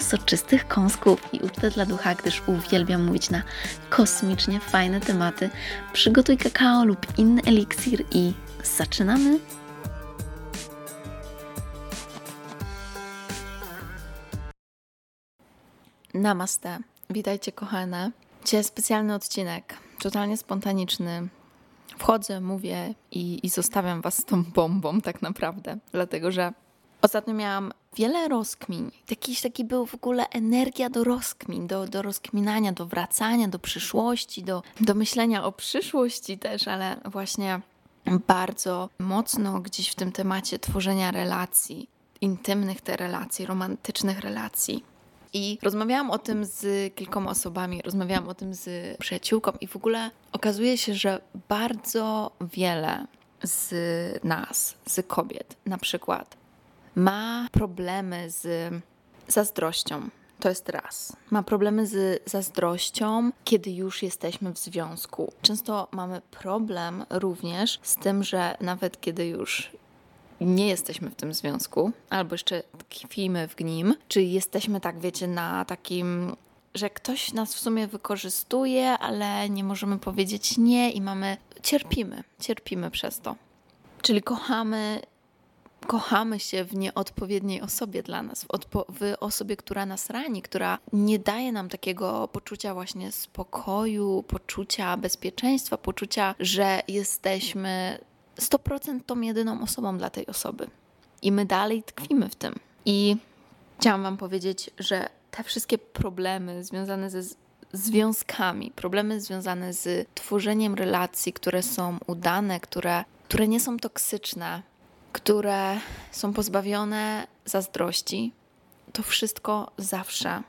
soczystych kąsków i ucztę dla ducha, gdyż uwielbiam mówić na kosmicznie fajne tematy. Przygotuj kakao lub inny eliksir i zaczynamy! Namaste. Witajcie kochane. Dzisiaj specjalny odcinek, totalnie spontaniczny. Wchodzę, mówię i, i zostawiam Was z tą bombą tak naprawdę, dlatego że Ostatnio miałam wiele rozkmin. Jakiś taki był w ogóle energia do rozkmin, do, do rozkminania, do wracania do przyszłości, do, do myślenia o przyszłości też, ale właśnie bardzo mocno gdzieś w tym temacie tworzenia relacji, intymnych te relacji, romantycznych relacji. I rozmawiałam o tym z kilkoma osobami, rozmawiałam o tym z przyjaciółką, i w ogóle okazuje się, że bardzo wiele z nas, z kobiet, na przykład, ma problemy z zazdrością. To jest raz. Ma problemy z zazdrością, kiedy już jesteśmy w związku. Często mamy problem również z tym, że nawet kiedy już nie jesteśmy w tym związku, albo jeszcze tkwimy w nim, czy jesteśmy tak, wiecie, na takim że ktoś nas w sumie wykorzystuje, ale nie możemy powiedzieć nie i mamy cierpimy, cierpimy przez to. Czyli kochamy kochamy się w nieodpowiedniej osobie dla nas, w, w, osobie, która nas rani, która nie daje nam takiego poczucia właśnie spokoju, poczucia bezpieczeństwa, poczucia, że jesteśmy 100% tą jedyną osobą dla tej osoby. I my dalej tkwimy w tym. I chciałam Wam powiedzieć, że te wszystkie problemy związane ze związkami, problemy związane z tworzeniem relacji, które są udane, które, które nie są toksyczne, które są pozbawione zazdrości, to wszystko zawsze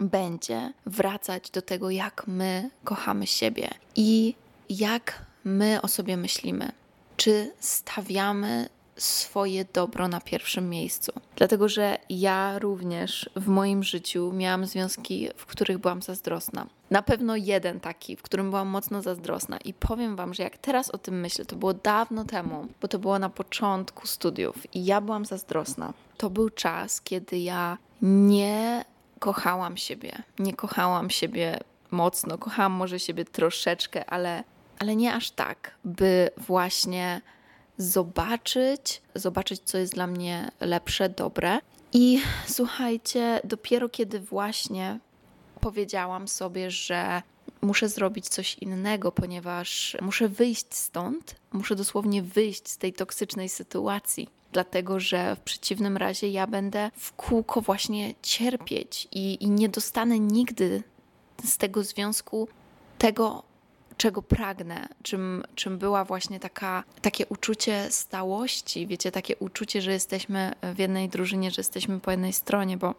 będzie wracać do tego, jak my kochamy siebie i jak my o sobie myślimy. Czy stawiamy swoje dobro na pierwszym miejscu. Dlatego, że ja również w moim życiu miałam związki, w których byłam zazdrosna. Na pewno jeden taki, w którym byłam mocno zazdrosna. I powiem Wam, że jak teraz o tym myślę, to było dawno temu, bo to było na początku studiów i ja byłam zazdrosna. To był czas, kiedy ja nie kochałam siebie. Nie kochałam siebie mocno, kochałam może siebie troszeczkę, ale, ale nie aż tak, by właśnie zobaczyć, zobaczyć, co jest dla mnie lepsze, dobre. I słuchajcie, dopiero kiedy właśnie powiedziałam sobie, że muszę zrobić coś innego, ponieważ muszę wyjść stąd, muszę dosłownie wyjść z tej toksycznej sytuacji. Dlatego, że w przeciwnym razie ja będę w kółko właśnie cierpieć i, i nie dostanę nigdy z tego związku tego, czego pragnę, czym, czym była właśnie taka, takie uczucie stałości, wiecie, takie uczucie, że jesteśmy w jednej drużynie, że jesteśmy po jednej stronie, bo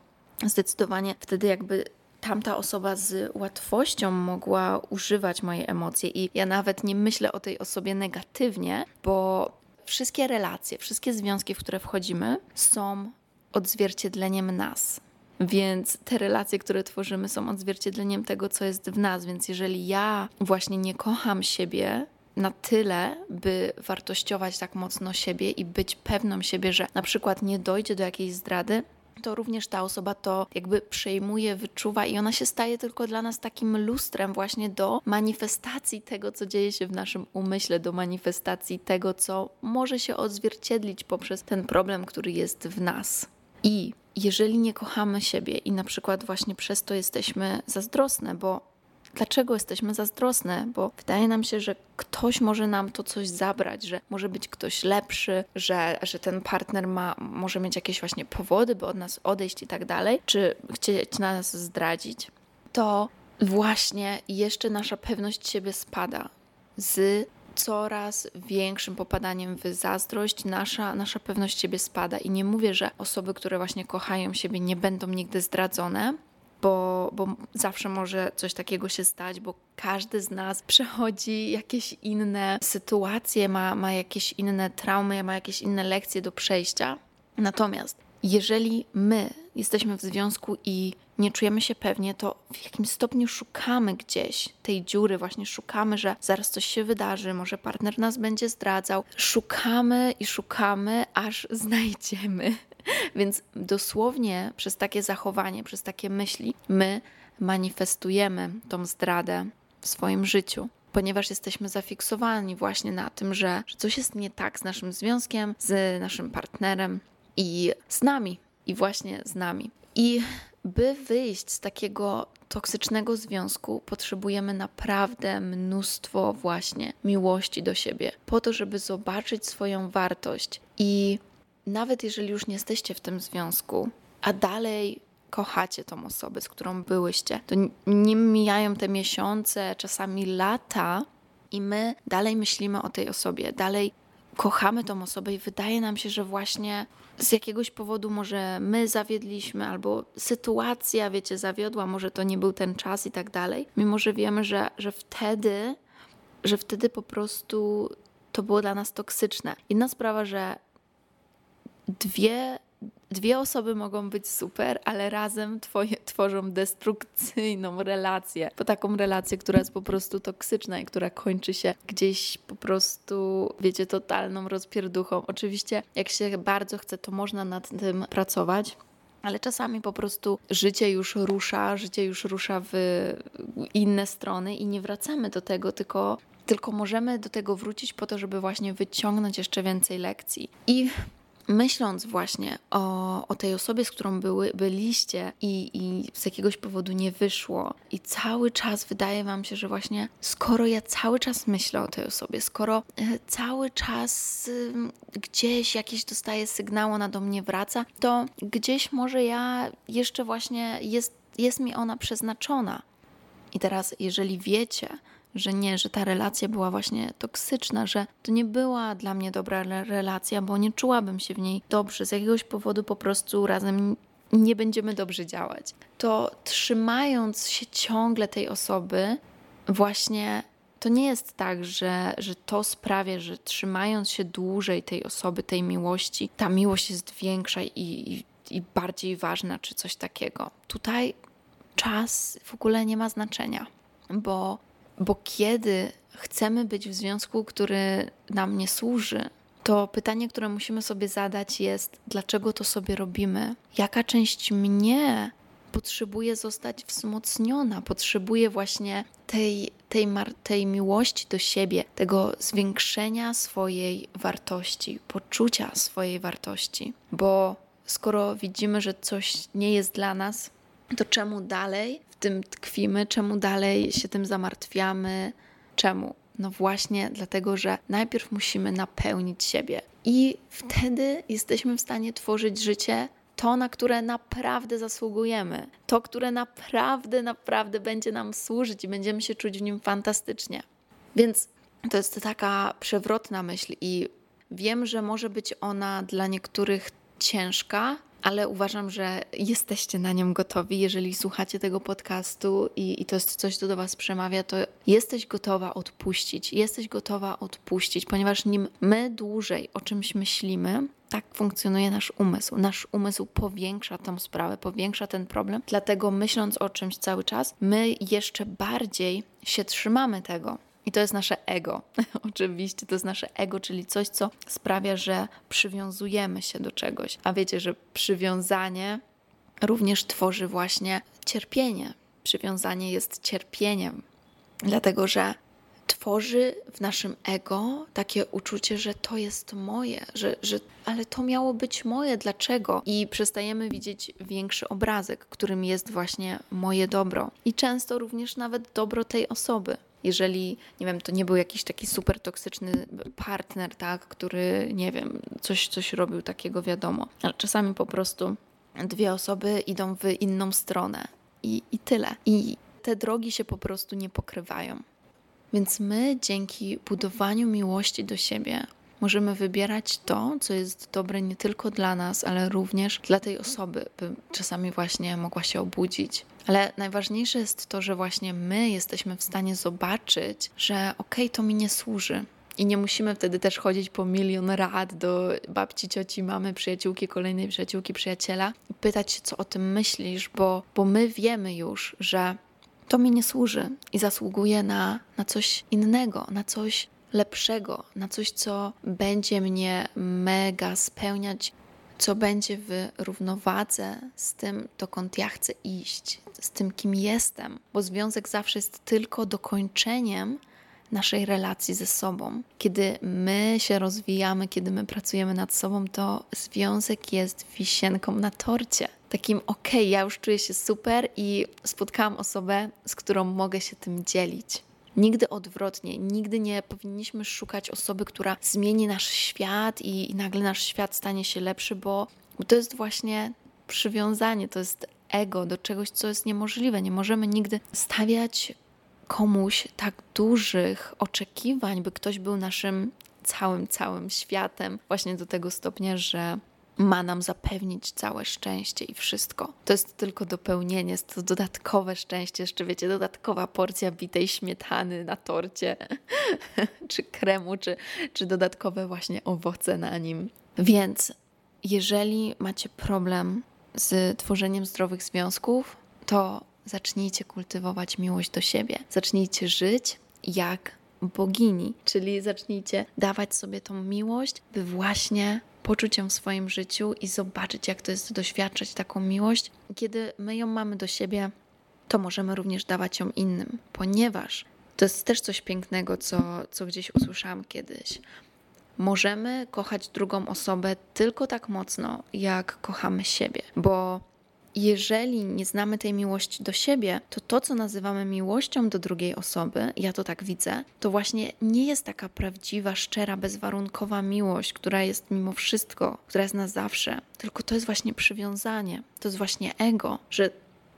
zdecydowanie wtedy jakby tamta osoba z łatwością mogła używać mojej emocje i ja nawet nie myślę o tej osobie negatywnie, bo wszystkie relacje, wszystkie związki, w które wchodzimy, są odzwierciedleniem nas. Więc te relacje, które tworzymy, są odzwierciedleniem tego, co jest w nas. Więc jeżeli ja właśnie nie kocham siebie na tyle, by wartościować tak mocno siebie i być pewną siebie, że na przykład nie dojdzie do jakiejś zdrady, to również ta osoba to jakby przejmuje, wyczuwa i ona się staje tylko dla nas takim lustrem właśnie do manifestacji tego, co dzieje się w naszym umyśle, do manifestacji tego, co może się odzwierciedlić poprzez ten problem, który jest w nas. I jeżeli nie kochamy siebie i na przykład właśnie przez to jesteśmy zazdrosne, bo dlaczego jesteśmy zazdrosne? Bo wydaje nam się, że ktoś może nam to coś zabrać, że może być ktoś lepszy, że, że ten partner ma, może mieć jakieś właśnie powody, by od nas odejść i tak dalej, czy chcieć nas zdradzić, to właśnie jeszcze nasza pewność siebie spada z coraz większym popadaniem w zazdrość nasza, nasza pewność siebie spada. I nie mówię, że osoby, które właśnie kochają siebie, nie będą nigdy zdradzone, bo, bo zawsze może coś takiego się stać, bo każdy z nas przechodzi jakieś inne sytuacje, ma, ma jakieś inne traumy, ma jakieś inne lekcje do przejścia. Natomiast jeżeli my jesteśmy w związku i nie czujemy się pewnie, to w jakimś stopniu szukamy gdzieś tej dziury, właśnie szukamy, że zaraz coś się wydarzy, może partner nas będzie zdradzał. Szukamy i szukamy, aż znajdziemy. Więc dosłownie przez takie zachowanie, przez takie myśli, my manifestujemy tą zdradę w swoim życiu ponieważ jesteśmy zafiksowani właśnie na tym, że, że coś jest nie tak z naszym związkiem, z naszym partnerem i z nami, i właśnie z nami. I by wyjść z takiego toksycznego związku, potrzebujemy naprawdę mnóstwo właśnie miłości do siebie, po to, żeby zobaczyć swoją wartość. I nawet jeżeli już nie jesteście w tym związku, a dalej kochacie tą osobę, z którą byłyście, to nim mijają te miesiące, czasami lata, i my dalej myślimy o tej osobie, dalej kochamy tą osobę i wydaje nam się, że właśnie z jakiegoś powodu może my zawiedliśmy, albo sytuacja, wiecie, zawiodła, może to nie był ten czas i tak dalej, mimo że wiemy, że, że wtedy, że wtedy po prostu to było dla nas toksyczne. Inna sprawa, że dwie dwie osoby mogą być super, ale razem twoje, tworzą destrukcyjną relację. Bo taką relację, która jest po prostu toksyczna i która kończy się gdzieś po prostu, wiecie, totalną rozpierduchą. Oczywiście, jak się bardzo chce, to można nad tym pracować. Ale czasami po prostu życie już rusza, życie już rusza w inne strony i nie wracamy do tego, tylko tylko możemy do tego wrócić po to, żeby właśnie wyciągnąć jeszcze więcej lekcji. I myśląc właśnie o, o tej osobie, z którą były, byliście i, i z jakiegoś powodu nie wyszło, i cały czas wydaje Wam się, że właśnie skoro ja cały czas myślę o tej osobie, skoro e, cały czas gdzieś jakieś dostaję sygnał, ona do mnie wraca, to gdzieś może ja jeszcze właśnie jest, jest mi ona przeznaczona. I teraz, jeżeli wiecie, że nie, że ta relacja była właśnie toksyczna, że to nie była dla mnie dobra relacja, bo nie czułabym się w niej dobrze. Z jakiegoś powodu po prostu razem nie będziemy dobrze działać. To trzymając się ciągle tej osoby, właśnie to nie jest tak, że, że to sprawia, że trzymając się dłużej tej osoby, tej miłości, ta miłość jest większa i, i, i bardziej ważna, czy coś takiego. Tutaj czas w ogóle nie ma znaczenia, bo bo kiedy chcemy być w związku, który nam nie służy, to pytanie, które musimy sobie zadać jest, dlaczego to sobie robimy? Jaka część mnie potrzebuje zostać wzmocniona, potrzebuje właśnie tej, tej, tej miłości do siebie, tego zwiększenia swojej wartości, poczucia swojej wartości. Bo skoro widzimy, że coś nie jest dla nas, to czemu dalej w tym tkwimy, czemu dalej się tym zamartwiamy, czemu? No właśnie dlatego, że najpierw musimy napełnić siebie i wtedy jesteśmy w stanie tworzyć życie to, na które naprawdę zasługujemy, to, które naprawdę, naprawdę będzie nam służyć i będziemy się czuć w nim fantastycznie. Więc to jest taka przewrotna myśl i wiem, że może być ona dla niektórych ciężka, ale uważam, że jesteście na nią gotowi. Jeżeli słuchacie tego podcastu i, i to jest coś, co do Was przemawia, to jesteś gotowa odpuścić. Jesteś gotowa odpuścić, ponieważ nim my dłużej o czymś myślimy, tak funkcjonuje nasz umysł. Nasz umysł powiększa tą sprawę, powiększa ten problem, dlatego myśląc o czymś cały czas, my jeszcze bardziej się trzymamy tego. I to jest nasze ego. Oczywiście to jest nasze ego, czyli coś, co sprawia, że przywiązujemy się do czegoś. A wiecie, że przywiązanie również tworzy właśnie cierpienie. Przywiązanie jest cierpieniem, dlatego że tworzy w naszym ego takie uczucie, że to jest moje, że, że ale to miało być moje, dlaczego? I przestajemy widzieć większy obrazek, którym jest właśnie moje dobro. I często również nawet dobro tej osoby jeżeli, nie wiem, to nie był jakiś taki super toksyczny partner, tak, który, nie wiem, coś, coś robił takiego, wiadomo. Ale czasami po prostu dwie osoby idą w inną stronę i, i tyle. I te drogi się po prostu nie pokrywają. Więc my dzięki budowaniu miłości do siebie możemy wybierać to, co jest dobre nie tylko dla nas, ale również dla tej osoby, by czasami właśnie mogła się obudzić. Ale najważniejsze jest to, że właśnie my jesteśmy w stanie zobaczyć, że okej, okay, to mi nie służy. I nie musimy wtedy też chodzić po milion rad do babci, cioci, mamy, przyjaciółki, kolejnej przyjaciółki, przyjaciela i pytać się, co o tym myślisz, bo, bo my wiemy już, że to mi nie służy i zasługuje na, na coś innego, na coś lepszego, na coś, co będzie mnie mega spełniać, co będzie w równowadze z tym, dokąd ja chcę iść, z tym, kim jestem, bo związek zawsze jest tylko dokończeniem naszej relacji ze sobą. Kiedy my się rozwijamy, kiedy my pracujemy nad sobą, to związek jest wisienką na torcie. Takim, okej, okay, ja już czuję się super i spotkałam osobę, z którą mogę się tym dzielić. Nigdy odwrotnie, nigdy nie powinniśmy szukać osoby, która zmieni nasz świat i, i nagle nasz świat stanie się lepszy, bo, bo to jest właśnie przywiązanie, to jest ego do czegoś, co jest niemożliwe. Nie możemy nigdy stawiać komuś tak dużych oczekiwań, by ktoś był naszym całym, całym światem, właśnie do tego stopnia, że ma nam zapewnić całe szczęście i wszystko. To jest tylko dopełnienie, jest to dodatkowe szczęście, jeszcze wiecie, dodatkowa porcja bitej śmietany na torcie, czy kremu, czy, czy dodatkowe właśnie owoce na nim. Więc jeżeli macie problem z tworzeniem zdrowych związków, to zacznijcie kultywować miłość do siebie. Zacznijcie żyć jak bogini, czyli zacznijcie dawać sobie tą miłość, by właśnie poczuć ją w swoim życiu i zobaczyć, jak to jest doświadczać taką miłość. Kiedy my ją mamy do siebie, to możemy również dawać ją innym, ponieważ to jest też coś pięknego, co, co gdzieś usłyszałam kiedyś. Możemy kochać drugą osobę tylko tak mocno, jak kochamy siebie, bo jeżeli nie znamy tej miłości do siebie, to to, co nazywamy miłością do drugiej osoby, ja to tak widzę, to właśnie nie jest taka prawdziwa, szczera, bezwarunkowa miłość, która jest mimo wszystko, która jest na zawsze, tylko to jest właśnie przywiązanie, to jest właśnie ego, że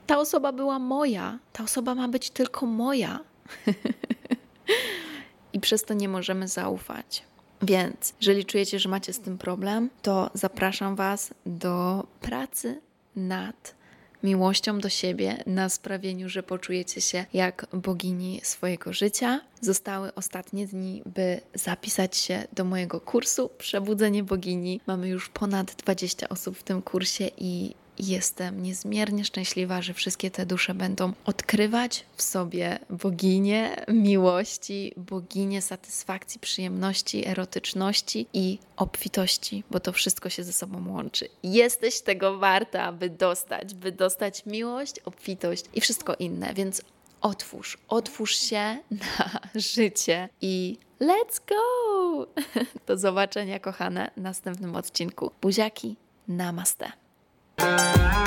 ta osoba była moja, ta osoba ma być tylko moja. I przez to nie możemy zaufać. Więc jeżeli czujecie, że macie z tym problem, to zapraszam Was do pracy nad miłością do siebie, na sprawieniu, że poczujecie się jak bogini swojego życia. Zostały ostatnie dni, by zapisać się do mojego kursu Przebudzenie Bogini. Mamy już ponad 20 osób w tym kursie i jestem niezmiernie szczęśliwa, że wszystkie te dusze będą odkrywać w sobie boginię miłości, boginię satysfakcji, przyjemności, erotyczności i obfitości, bo to wszystko się ze sobą łączy. Jesteś tego warta, by dostać, by dostać miłość, obfitość i wszystko inne, więc otwórz, otwórz się na życie i let's go! Do zobaczenia, kochane, w następnym odcinku. Buziaki, namaste. Música